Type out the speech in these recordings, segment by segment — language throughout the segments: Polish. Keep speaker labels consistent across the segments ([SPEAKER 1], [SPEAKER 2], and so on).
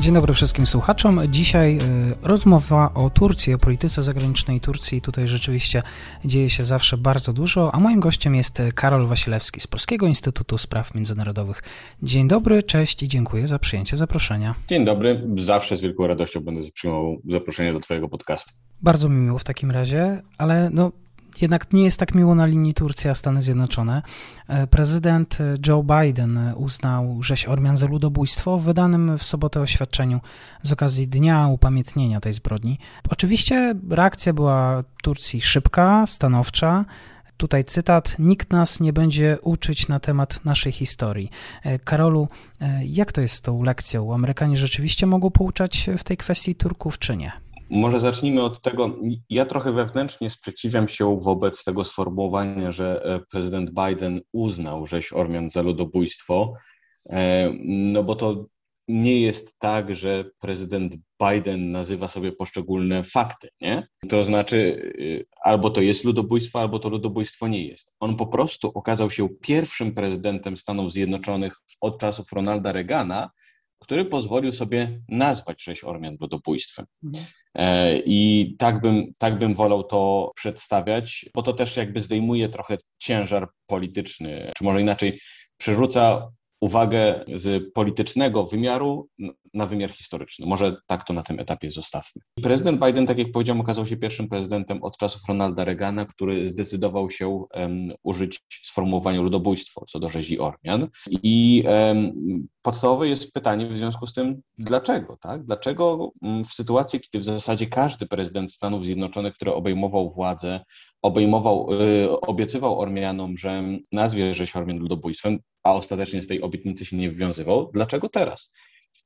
[SPEAKER 1] Dzień dobry wszystkim słuchaczom. Dzisiaj y, rozmowa o Turcji, o polityce zagranicznej Turcji. Tutaj rzeczywiście dzieje się zawsze bardzo dużo, a moim gościem jest Karol Wasilewski z Polskiego Instytutu Spraw Międzynarodowych. Dzień dobry, cześć i dziękuję za przyjęcie zaproszenia.
[SPEAKER 2] Dzień dobry, zawsze z wielką radością będę przyjmował zaproszenie do Twojego podcastu.
[SPEAKER 1] Bardzo mi miło w takim razie, ale no jednak nie jest tak miło na linii Turcja Stany Zjednoczone. E, prezydent Joe Biden uznał rzeź Ormian za ludobójstwo w wydanym w sobotę oświadczeniu z okazji Dnia Upamiętnienia tej zbrodni. Oczywiście reakcja była Turcji szybka, stanowcza. Tutaj cytat: Nikt nas nie będzie uczyć na temat naszej historii. E, Karolu, e, jak to jest z tą lekcją? Amerykanie rzeczywiście mogą pouczać w tej kwestii Turków, czy nie?
[SPEAKER 2] Może zacznijmy od tego. Ja trochę wewnętrznie sprzeciwiam się wobec tego sformułowania, że e, prezydent Biden uznał rzeź Ormian za ludobójstwo, e, no bo to nie jest tak, że prezydent Biden nazywa sobie poszczególne fakty, nie? To znaczy, e, albo to jest ludobójstwo, albo to ludobójstwo nie jest. On po prostu okazał się pierwszym prezydentem Stanów Zjednoczonych od czasów Ronalda Reagana, który pozwolił sobie nazwać rzeź Ormian ludobójstwem. Mhm. E, I tak bym, tak bym wolał to przedstawiać, bo to też jakby zdejmuje trochę ciężar polityczny, czy może inaczej, przerzuca uwagę z politycznego wymiaru na wymiar historyczny. Może tak to na tym etapie zostawmy. Prezydent Biden, tak jak powiedziałem, okazał się pierwszym prezydentem od czasów Ronalda Reagana, który zdecydował się um, użyć sformułowania ludobójstwo co do rzezi Ormian. I um, podstawowe jest pytanie w związku z tym, dlaczego? Tak? Dlaczego mm, w sytuacji, kiedy w zasadzie każdy prezydent Stanów Zjednoczonych, który obejmował władzę, obejmował, y, obiecywał Ormianom, że nazwie rzeź Ormian ludobójstwem, a ostatecznie z tej obietnicy się nie wywiązywał, dlaczego teraz?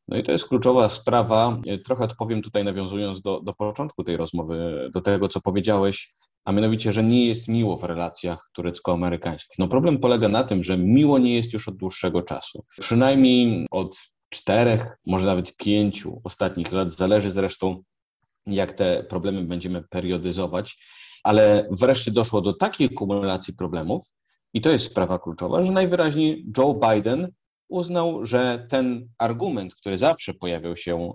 [SPEAKER 2] No i to jest kluczowa sprawa. Trochę odpowiem tutaj, nawiązując do, do początku tej rozmowy, do tego, co powiedziałeś, a mianowicie, że nie jest miło w relacjach turecko-amerykańskich. No problem polega na tym, że miło nie jest już od dłuższego czasu. Przynajmniej od czterech, może nawet pięciu ostatnich lat, zależy zresztą, jak te problemy będziemy periodyzować, ale wreszcie doszło do takiej kumulacji problemów, i to jest sprawa kluczowa, że najwyraźniej Joe Biden uznał, że ten argument, który zawsze pojawiał się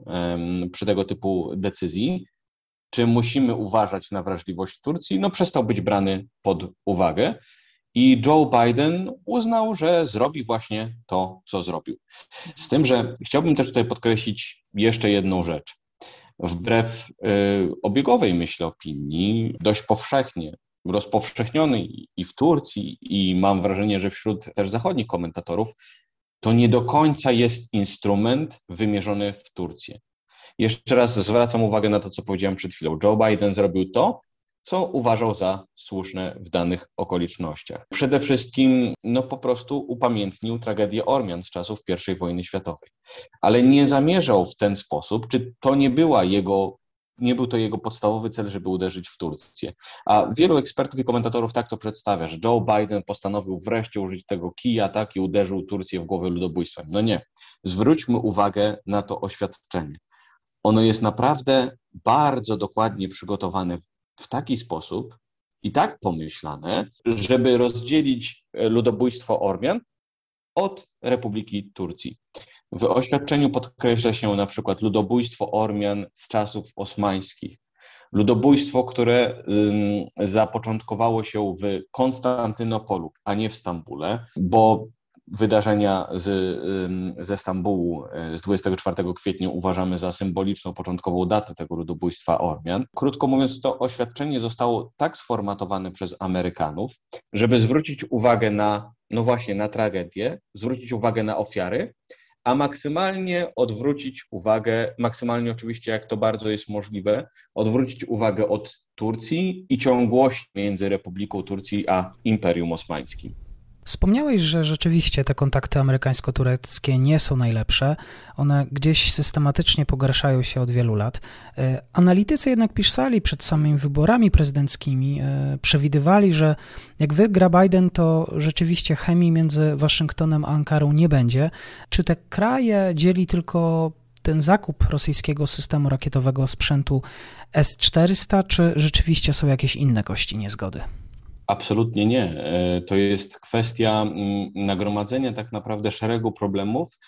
[SPEAKER 2] przy tego typu decyzji, czy musimy uważać na wrażliwość Turcji, no przestał być brany pod uwagę. I Joe Biden uznał, że zrobi właśnie to, co zrobił. Z tym, że chciałbym też tutaj podkreślić jeszcze jedną rzecz. Wbrew y, obiegowej, myślę, opinii, dość powszechnie rozpowszechniony i w Turcji, i mam wrażenie, że wśród też zachodnich komentatorów, to nie do końca jest instrument wymierzony w Turcję. Jeszcze raz zwracam uwagę na to, co powiedziałem przed chwilą. Joe Biden zrobił to, co uważał za słuszne w danych okolicznościach. Przede wszystkim, no po prostu upamiętnił tragedię Ormian z czasów I wojny światowej, ale nie zamierzał w ten sposób, czy to nie była jego nie był to jego podstawowy cel, żeby uderzyć w Turcję. A wielu ekspertów i komentatorów tak to przedstawia, że Joe Biden postanowił wreszcie użyć tego kija tak i uderzył Turcję w głowę ludobójstwem. No nie. Zwróćmy uwagę na to oświadczenie. Ono jest naprawdę bardzo dokładnie przygotowane w taki sposób i tak pomyślane, żeby rozdzielić ludobójstwo Ormian od Republiki Turcji. W oświadczeniu podkreśla się na przykład ludobójstwo Ormian z czasów osmańskich, ludobójstwo, które zapoczątkowało się w Konstantynopolu, a nie w Stambule, bo wydarzenia z, ze Stambułu e, z 24 kwietnia uważamy za symboliczną początkową datę tego ludobójstwa Ormian. Krótko mówiąc, to oświadczenie zostało tak sformatowane przez Amerykanów, żeby zwrócić uwagę na, no właśnie, na tragedię, zwrócić uwagę na ofiary, a maksymalnie odwrócić uwagę, maksymalnie oczywiście jak to bardzo jest możliwe, odwrócić uwagę od Turcji i ciągłości między Republiką Turcji a Imperium Osmańskim.
[SPEAKER 1] Wspomniałeś, że rzeczywiście te kontakty amerykańsko-tureckie nie są najlepsze. One gdzieś systematycznie pogarszają się od wielu lat. E, analitycy jednak pisali przed samymi wyborami prezydenckimi, e, przewidywali, że jak wygra Biden, to rzeczywiście chemii między Waszyngtonem a Ankarą nie będzie. Czy te kraje dzieli tylko ten zakup rosyjskiego systemu rakietowego sprzętu S-400, czy rzeczywiście są jakieś inne kości niezgody?
[SPEAKER 2] Absolutnie nie. E, to jest kwestia mm, nagromadzenia tak naprawdę szeregu problemów,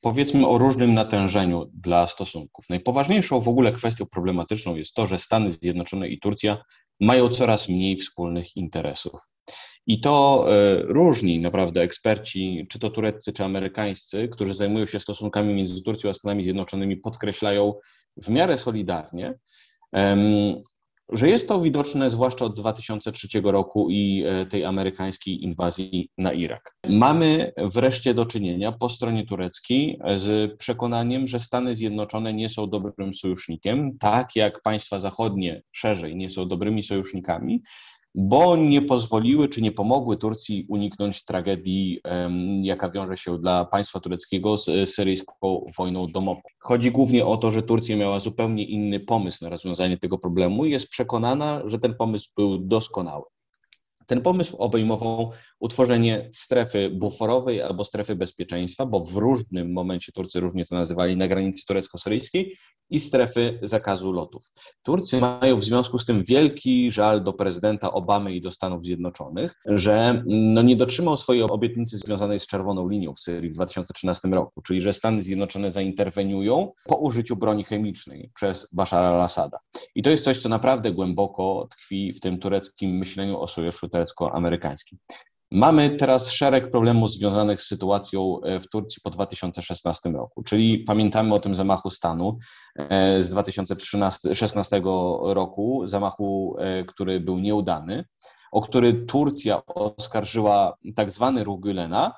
[SPEAKER 2] powiedzmy o różnym natężeniu dla stosunków. Najpoważniejszą w ogóle kwestią problematyczną jest to, że Stany Zjednoczone i Turcja mają coraz mniej wspólnych interesów. I to e, różni naprawdę eksperci, czy to tureccy, czy amerykańscy, którzy zajmują się stosunkami między Turcją a Stanami Zjednoczonymi, podkreślają w miarę solidarnie, że jest to widoczne zwłaszcza od 2003 roku i e, tej amerykańskiej inwazji na Irak. Mamy wreszcie do czynienia po stronie tureckiej z przekonaniem, że Stany Zjednoczone nie są dobrym sojusznikiem, tak jak państwa zachodnie szerzej nie są dobrymi sojusznikami, bo nie pozwoliły czy nie pomogły Turcji uniknąć tragedii, jaka wiąże się dla państwa tureckiego z syryjską wojną domową. Chodzi głównie o to, że Turcja miała zupełnie inny pomysł na rozwiązanie tego problemu i jest przekonana, że ten pomysł był doskonały. Ten pomysł obejmował utworzenie strefy buforowej albo strefy bezpieczeństwa, bo w różnym momencie Turcy różnie to nazywali na granicy turecko-syryjskiej i strefy zakazu lotów. Turcy mają w związku z tym wielki żal do prezydenta Obamy i do Stanów Zjednoczonych, że no nie dotrzymał swojej obietnicy związanej z czerwoną linią w Syrii w 2013 roku, czyli że Stany Zjednoczone zainterweniują po użyciu broni chemicznej przez Bashara al-Assada. I to jest coś, co naprawdę głęboko tkwi w tym tureckim myśleniu o sojuszu turecko-amerykańskim. Mamy teraz szereg problemów związanych z sytuacją e, w Turcji po 2016 roku, czyli pamiętamy o tym zamachu stanu e, z 2016 roku, zamachu, e, który był nieudany, o który Turcja oskarżyła tak zwany ruch Gülena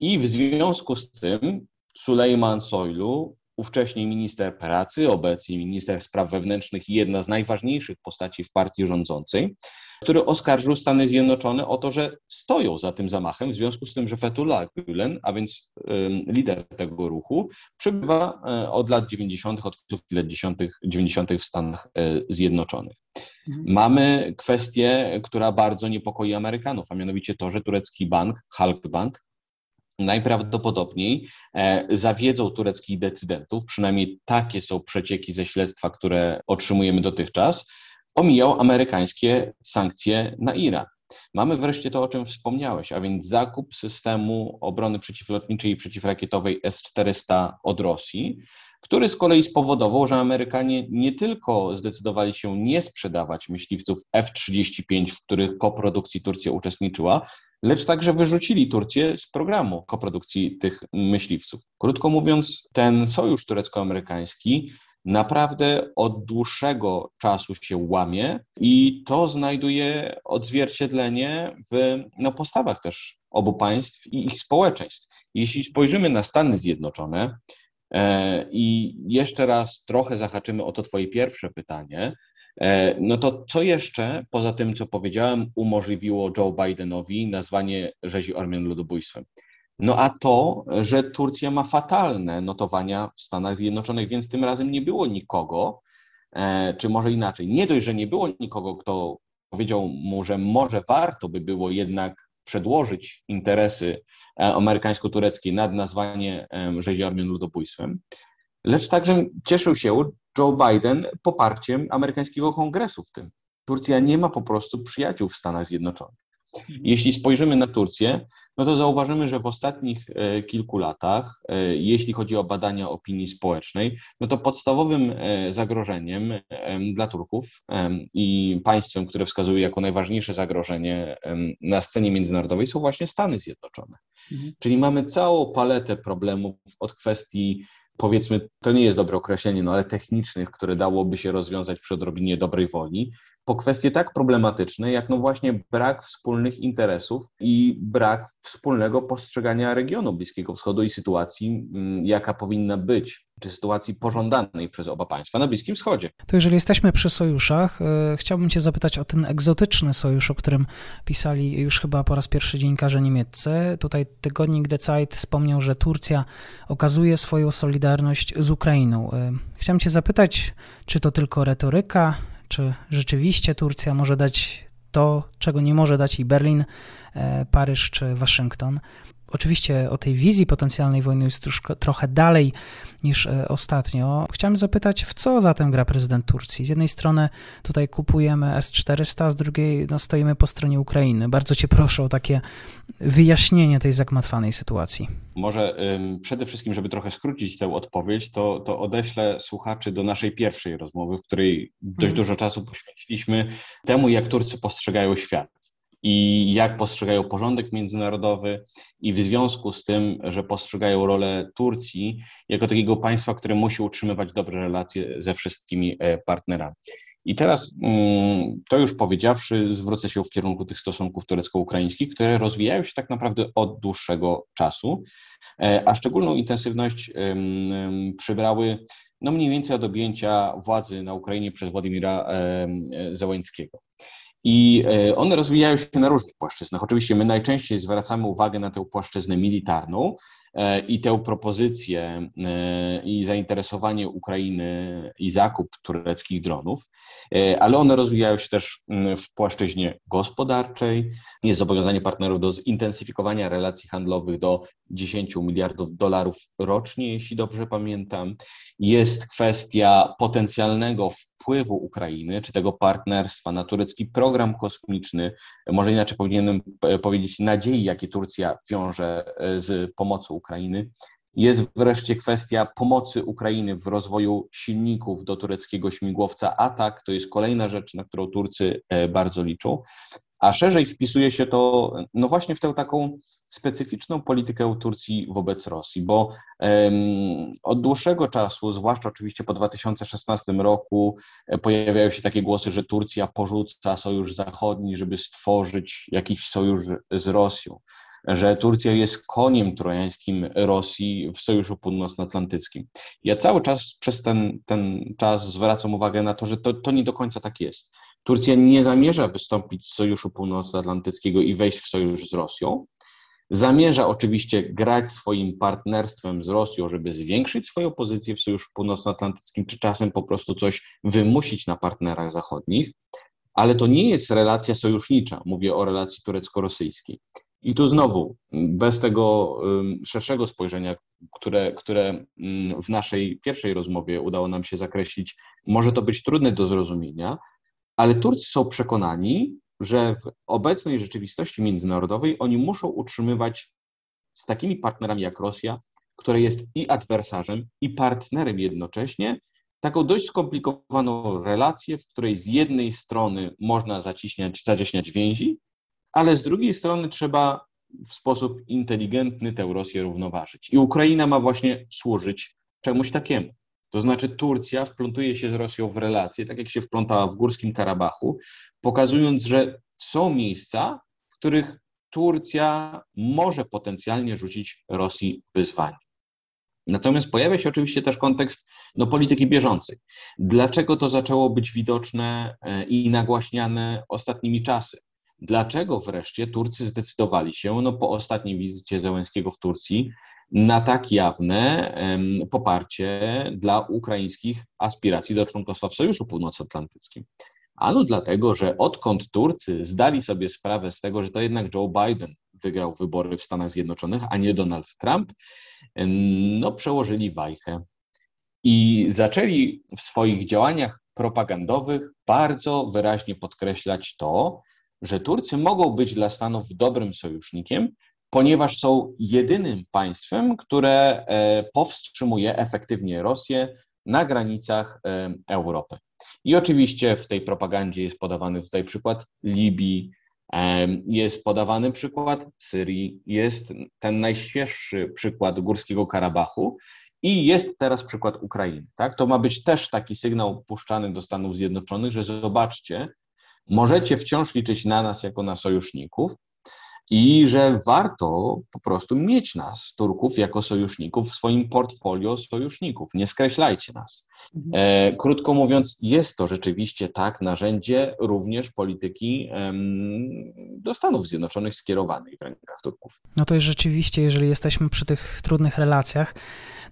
[SPEAKER 2] i w związku z tym Sulejman Soylu, ówcześniej minister pracy, obecnie minister spraw wewnętrznych i jedna z najważniejszych postaci w partii rządzącej, który oskarżył Stany Zjednoczone o to, że stoją za tym zamachem, w związku z tym, że Fethullah Gülen, a więc lider tego ruchu, przebywa e, od lat 90., od lat 90. w Stanach e, Zjednoczonych. Mhm. Mamy kwestię, która bardzo niepokoi Amerykanów, a mianowicie to, że turecki bank, Halkbank, najprawdopodobniej e, zawiedzą tureckich decydentów, przynajmniej takie są przecieki ze śledztwa, które otrzymujemy dotychczas, omijał amerykańskie sankcje na Iran. Mamy wreszcie to, o czym wspomniałeś, a więc zakup systemu obrony przeciwlotniczej i przeciwrakietowej S-400 od Rosji, który z kolei spowodował, że Amerykanie nie tylko zdecydowali się nie sprzedawać myśliwców F-35, w których koprodukcji Turcja uczestniczyła, lecz także wyrzucili Turcję z programu koprodukcji tych myśliwców. Krótko mówiąc, ten sojusz turecko-amerykański naprawdę od dłuższego czasu się łamie i to znajduje odzwierciedlenie w no, postawach też obu państw i ich społeczeństw. Jeśli spojrzymy na Stany Zjednoczone e, i jeszcze raz trochę zahaczymy o to Twoje pierwsze pytanie, no to co jeszcze, poza tym, co powiedziałem, umożliwiło Joe Bidenowi nazwanie rzezi Ormian ludobójstwem? No a to, że Turcja ma fatalne notowania w Stanach Zjednoczonych, więc tym razem nie było nikogo, e, czy może inaczej, nie dość, że nie było nikogo, kto powiedział mu, że może warto by było jednak przedłożyć interesy e, amerykańsko-tureckie nad nazwanie rzezi Armian ludobójstwem, lecz także cieszył się Joe Biden poparciem amerykańskiego kongresu w tym. Turcja nie ma po prostu przyjaciół w Stanach Zjednoczonych. Mhm. Jeśli spojrzymy na Turcję, no to zauważymy, że w ostatnich e, kilku latach, e, jeśli chodzi o badania opinii społecznej, no to podstawowym e, zagrożeniem dla Turków i państwem, które wskazuje jako najważniejsze zagrożenie na scenie międzynarodowej są właśnie Stany Zjednoczone. Mhm. Czyli mamy całą paletę problemów od kwestii powiedzmy, to nie jest dobre określenie, no ale technicznych, które dałoby się rozwiązać przy odrobinie dobrej woli, po kwestie tak problematyczne, jak no właśnie brak wspólnych interesów i brak wspólnego postrzegania regionu Bliskiego Wschodu i sytuacji, mm, jaka powinna być, czy sytuacji pożądanej przez oba państwa na Bliskim Wschodzie.
[SPEAKER 1] To jeżeli jesteśmy przy sojuszach, e, chciałbym Cię zapytać o ten egzotyczny sojusz, o którym pisali już chyba po raz pierwszy dziennikarze niemieccy. Tutaj tygodnik The Zeit wspomniał, że Turcja okazuje swoją solidarność z Ukrainą. E, chciałem Cię zapytać, czy to tylko retoryka, czy rzeczywiście Turcja może dać to, czego nie może dać i Berlin, e, Paryż czy Waszyngton. Oczywiście o tej wizji potencjalnej wojny jest troszkę, trochę dalej niż e, ostatnio. Chciałem zapytać, w co zatem gra prezydent Turcji? Z jednej strony tutaj kupujemy S-400, a z drugiej no, stoimy po stronie Ukrainy. Bardzo Cię proszę o takie wyjaśnienie tej zagmatwanej sytuacji.
[SPEAKER 2] Może ym, przede wszystkim, żeby trochę skrócić tę odpowiedź, to, to odeślę słuchaczy do naszej pierwszej rozmowy, w której dość mhm. dużo czasu poświęciliśmy temu, jak Turcy postrzegają świat i jak postrzegają porządek międzynarodowy i w związku z tym, że postrzegają rolę Turcji jako takiego państwa, które musi utrzymywać dobre relacje ze wszystkimi e, partnerami. I teraz, mm, to już powiedziawszy, zwrócę się w kierunku tych stosunków turecko-ukraińskich, które rozwijają się tak naprawdę od dłuższego czasu, e, a szczególną intensywność przybrały no mniej więcej od objęcia władzy na Ukrainie przez Władimira Zełańskiego. I e, one rozwijają się na różnych płaszczyznach. Oczywiście my najczęściej zwracamy uwagę na tę płaszczyznę militarną, i tę propozycję e, i zainteresowanie Ukrainy i zakup tureckich dronów, e, ale one rozwijają się też w płaszczyźnie gospodarczej. Jest zobowiązanie partnerów do zintensyfikowania relacji handlowych do 10 miliardów dolarów rocznie, jeśli dobrze pamiętam. Jest kwestia potencjalnego wpływu Ukrainy, czy tego partnerstwa na turecki program kosmiczny, może inaczej powinienem powiedzieć nadziei, jakie Turcja wiąże z pomocą Ukrainy. Jest wreszcie kwestia pomocy Ukrainy w rozwoju silników do tureckiego śmigłowca Atak. To jest kolejna rzecz, na którą Turcy e, bardzo liczą. A szerzej wpisuje się to no właśnie w tę taką specyficzną politykę Turcji wobec Rosji, bo um, od dłuższego czasu, zwłaszcza oczywiście po 2016 roku, e, pojawiają się takie głosy, że Turcja porzuca sojusz zachodni, żeby stworzyć jakiś sojusz z Rosją że Turcja jest koniem trojańskim Rosji w Sojuszu Północnoatlantyckim. Ja cały czas przez ten, ten czas zwracam uwagę na to, że to, to nie do końca tak jest. Turcja nie zamierza wystąpić z Sojuszu Północnoatlantyckiego i wejść w sojusz z Rosją. Zamierza oczywiście grać swoim partnerstwem z Rosją, żeby zwiększyć swoją pozycję w Sojuszu Północnoatlantyckim, czy czasem po prostu coś wymusić na partnerach zachodnich, ale to nie jest relacja sojusznicza. Mówię o relacji turecko-rosyjskiej. I tu znowu, bez tego szerszego spojrzenia, które, które w naszej pierwszej rozmowie udało nam się zakreślić, może to być trudne do zrozumienia, ale Turcy są przekonani, że w obecnej rzeczywistości międzynarodowej oni muszą utrzymywać z takimi partnerami jak Rosja, która jest i adwersarzem, i partnerem jednocześnie, taką dość skomplikowaną relację, w której z jednej strony można zaciśniać, zacieśniać więzi, ale z drugiej strony trzeba w sposób inteligentny tę Rosję równoważyć. I Ukraina ma właśnie służyć czemuś takiemu. To znaczy Turcja wplątuje się z Rosją w relacje, tak jak się wplątała w Górskim Karabachu, pokazując, że są miejsca, w których Turcja może potencjalnie rzucić Rosji wyzwanie. Natomiast pojawia się oczywiście też kontekst no, polityki bieżącej. Dlaczego to zaczęło być widoczne e, i nagłaśniane ostatnimi czasy? Dlaczego wreszcie Turcy zdecydowali się no, po ostatniej wizycie Zełenskiego w Turcji na tak jawne poparcie dla ukraińskich aspiracji do członkostwa w Sojuszu Północnoatlantyckim? Ano dlatego, że odkąd Turcy zdali sobie sprawę z tego, że to jednak Joe Biden wygrał wybory w Stanach Zjednoczonych, a nie Donald Trump, no przełożyli wajchę i zaczęli w swoich działaniach propagandowych bardzo wyraźnie podkreślać to, że Turcy mogą być dla Stanów dobrym sojusznikiem, ponieważ są jedynym państwem, które e, powstrzymuje efektywnie Rosję na granicach e, Europy. I oczywiście w tej propagandzie jest podawany tutaj przykład Libii, e, jest podawany przykład Syrii, jest ten najświeższy przykład Górskiego Karabachu i jest teraz przykład Ukrainy. Tak? To ma być też taki sygnał puszczany do Stanów Zjednoczonych, że zobaczcie, możecie wciąż liczyć na nas jako na sojuszników i że warto po prostu mieć nas, Turków, jako sojuszników w swoim portfolio sojuszników. Nie skreślajcie nas. Mhm. E, krótko mówiąc, jest to rzeczywiście tak narzędzie również polityki do Stanów Zjednoczonych skierowanej w rękach Turków.
[SPEAKER 1] No to jest rzeczywiście, jeżeli jesteśmy przy tych trudnych relacjach,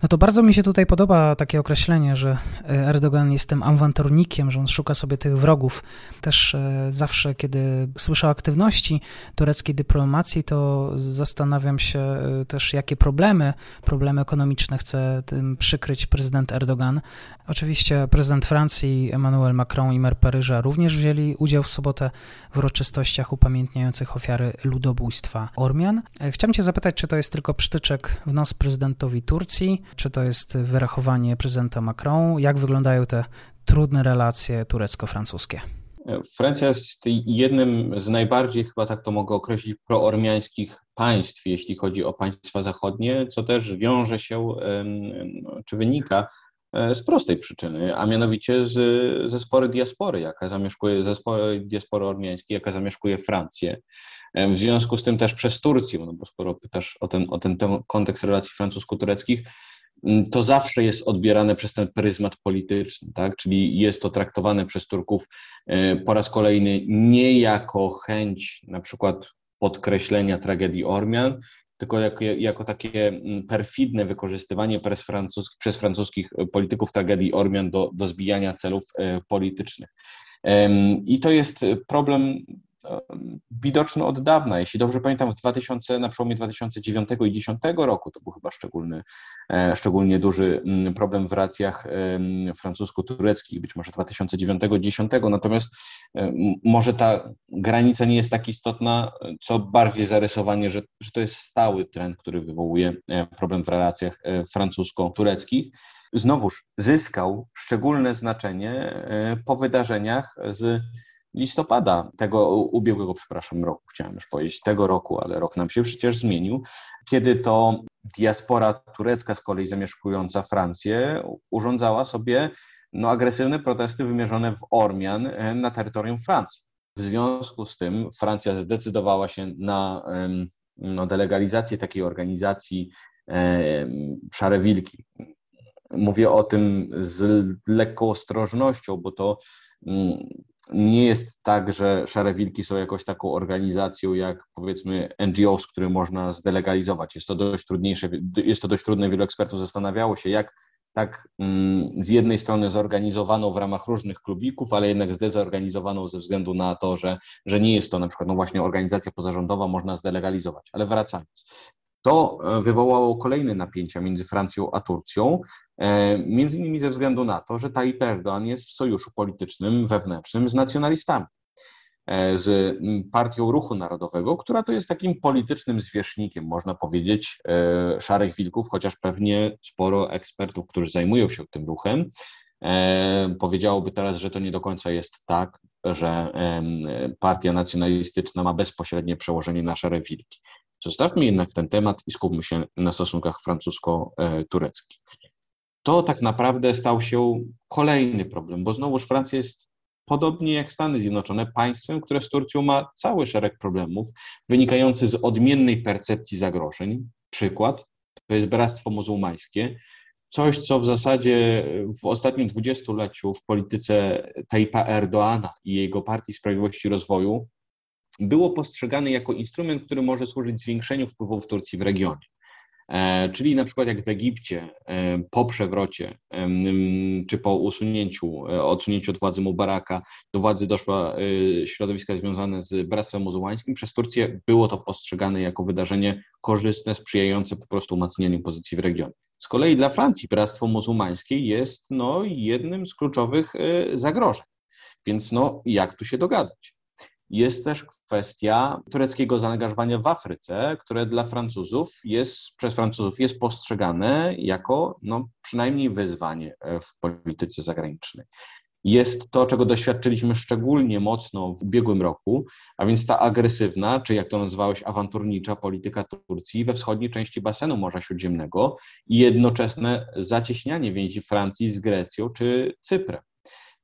[SPEAKER 1] no to bardzo mi się tutaj podoba takie określenie, że Erdogan jest tym awanturnikiem, że on szuka sobie tych wrogów. Też e, zawsze, kiedy słyszę o aktywności tureckiej dyplomacji, to zastanawiam się e, też, jakie problemy, problemy ekonomiczne chce tym przykryć prezydent Erdogan. Oczywiście prezydent Francji Emmanuel Macron i mer Paryża również wzięli udział w sobotę w uroczystościach upamiętniających ofiary ludobójstwa Ormian. E, chciałem Cię zapytać, czy to jest tylko przytyczek w nos prezydentowi Turcji, czy to jest wyrachowanie prezydenta Macron? Jak wyglądają te trudne relacje turecko-francuskie?
[SPEAKER 2] Francja jest jednym z najbardziej, chyba tak to mogę określić, proormiańskich państw, jeśli chodzi o państwa zachodnie, co też wiąże się, czy wynika e, z prostej przyczyny, a mianowicie z, ze spory diaspory, jaka zamieszkuje, ze spory diaspory ormiańskiej, jaka zamieszkuje Francję. W związku z tym też przez Turcję, no bo skoro pytasz o ten, o ten kontekst relacji francusko-tureckich, to zawsze jest odbierane przez ten pryzmat polityczny, tak? czyli jest to traktowane przez Turków e, po raz kolejny nie jako chęć na przykład podkreślenia tragedii Ormian, tylko jako, jako takie mm, perfidne wykorzystywanie przez, francusk, przez francuskich polityków tragedii Ormian do, do zbijania celów e, politycznych. I to jest problem widoczny od dawna. Jeśli dobrze pamiętam, w 2000, na przełomie 2009 i 2010 roku to był chyba szczególny, e, szczególnie duży problem w relacjach francusko-tureckich, być może 2009-2010, natomiast e, może ta granica nie jest tak istotna, co bardziej zarysowanie, że, że to jest stały trend, który wywołuje e, problem w relacjach francusko-tureckich znowuż zyskał szczególne znaczenie po wydarzeniach z listopada tego ubiegłego, przepraszam, roku, chciałem już powiedzieć, tego roku, ale rok nam się przecież zmienił, kiedy to diaspora turecka z kolei zamieszkująca Francję urządzała sobie no, agresywne protesty wymierzone w Ormian e, na terytorium Francji. W związku z tym Francja zdecydowała się na no, delegalizację takiej organizacji Szare Wilki. Mówię o tym z lekką ostrożnością, bo to mm, nie jest tak, że Szare Wilki są jakąś taką organizacją jak powiedzmy NGOs, które można zdelegalizować. Jest to dość trudniejsze, jest to dość trudne. Wielu ekspertów zastanawiało się, jak tak mm, z jednej strony zorganizowaną w ramach różnych klubików, ale jednak zdezorganizowaną ze względu na to, że, że nie jest to na przykład no właśnie organizacja pozarządowa, można zdelegalizować. Ale wracając, to e, wywołało kolejne napięcia między Francją a Turcją, e, między innymi ze względu na to, że Tayyip Erdoğan jest w sojuszu politycznym, wewnętrznym z nacjonalistami, e, z Partią Ruchu Narodowego, która to jest takim politycznym zwierzchnikiem, można powiedzieć, szarych wilków, chociaż pewnie sporo ekspertów, którzy zajmują się tym ruchem, powiedziałoby teraz, że to nie do końca jest tak, że partia nacjonalistyczna ma bezpośrednie przełożenie na szare wilki. Zostawmy jednak ten temat i skupmy się na stosunkach francusko-tureckich. To tak naprawdę stał się kolejny problem, bo znowuż Francja jest podobnie jak Stany Zjednoczone, państwem, które z Turcją ma cały szereg problemów wynikający z odmiennej percepcji zagrożeń. Przykład to jest Bractwo Muzułmańskie, coś, co w zasadzie w ostatnim dwudziestoleciu w polityce Tayyipa Erdoana i jego Partii Sprawiedliwości i Rozwoju było postrzegane jako instrument, który może służyć zwiększeniu wpływów Turcji w regionie. E, czyli na przykład jak w Egipcie e, po przewrocie czy po usunięciu, e, odsunięciu od władzy Mubaraka do władzy doszła środowiska związane z Bractwem Muzułmańskim, przez Turcję było to postrzegane jako wydarzenie korzystne, sprzyjające po prostu umacnianiu pozycji w regionie. Z kolei dla Francji Bractwo Muzułmańskie jest no, jednym z kluczowych zagrożeń. Więc no, jak tu się dogadać? Jest też kwestia tureckiego zaangażowania w Afryce, które dla Francuzów jest, przez Francuzów jest postrzegane jako no, przynajmniej wyzwanie e, w polityce zagranicznej. Jest to, czego doświadczyliśmy szczególnie mocno w ubiegłym roku, a więc ta agresywna, czy jak to nazwałeś, awanturnicza polityka Turcji we wschodniej części basenu Morza Śródziemnego i jednoczesne zacieśnianie więzi Francji z Grecją czy Cyprem.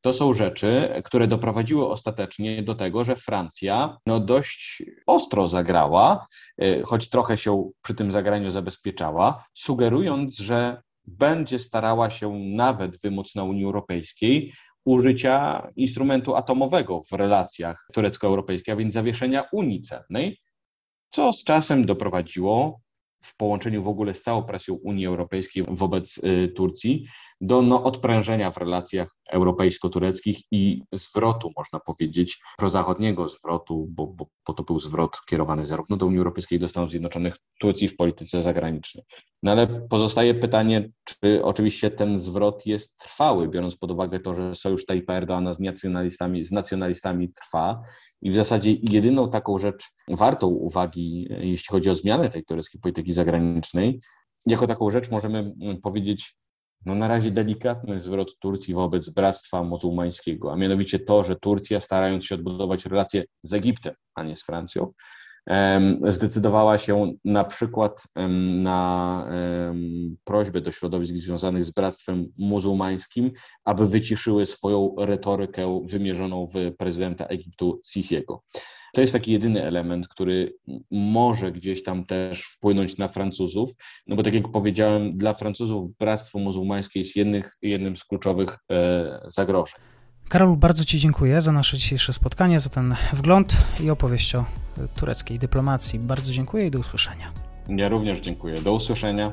[SPEAKER 2] To są rzeczy, które doprowadziły ostatecznie do tego, że Francja no, dość ostro zagrała, y, choć trochę się przy tym zagraniu zabezpieczała, sugerując, że będzie starała się nawet wymóc na Unii Europejskiej użycia instrumentu atomowego w relacjach turecko-europejskich, a więc zawieszenia Unii celnej, co z czasem doprowadziło w połączeniu w ogóle z całą presją Unii Europejskiej wobec y, Turcji do no, odprężenia w relacjach europejsko-tureckich i zwrotu, można powiedzieć, prozachodniego zwrotu, bo, bo, bo to był zwrot kierowany zarówno do Unii Europejskiej, do Stanów Zjednoczonych, Turcji w polityce zagranicznej. No ale pozostaje pytanie, czy oczywiście ten zwrot jest trwały, biorąc pod uwagę to, że sojusz Tajpa Erdoana z nacjonalistami, z nacjonalistami trwa. I w zasadzie jedyną taką rzecz wartą uwagi, jeśli chodzi o zmianę tej tureckiej polityki zagranicznej, jako taką rzecz możemy powiedzieć, no na razie delikatny zwrot Turcji wobec bractwa muzułmańskiego, a mianowicie to, że Turcja starając się odbudować relacje z Egiptem, a nie z Francją, zdecydowała się na przykład na prośbę do środowisk związanych z Bractwem Muzułmańskim, aby wyciszyły swoją retorykę wymierzoną w prezydenta Egiptu Sisiego. To jest taki jedyny element, który może gdzieś tam też wpłynąć na Francuzów, no bo tak jak powiedziałem, dla Francuzów Bractwo Muzułmańskie jest jednych, jednym z kluczowych e, zagrożeń.
[SPEAKER 1] Karol, bardzo Ci dziękuję za nasze dzisiejsze spotkanie, za ten wgląd i opowieść o tureckiej dyplomacji. Bardzo dziękuję i do usłyszenia.
[SPEAKER 2] Ja również dziękuję. Do usłyszenia.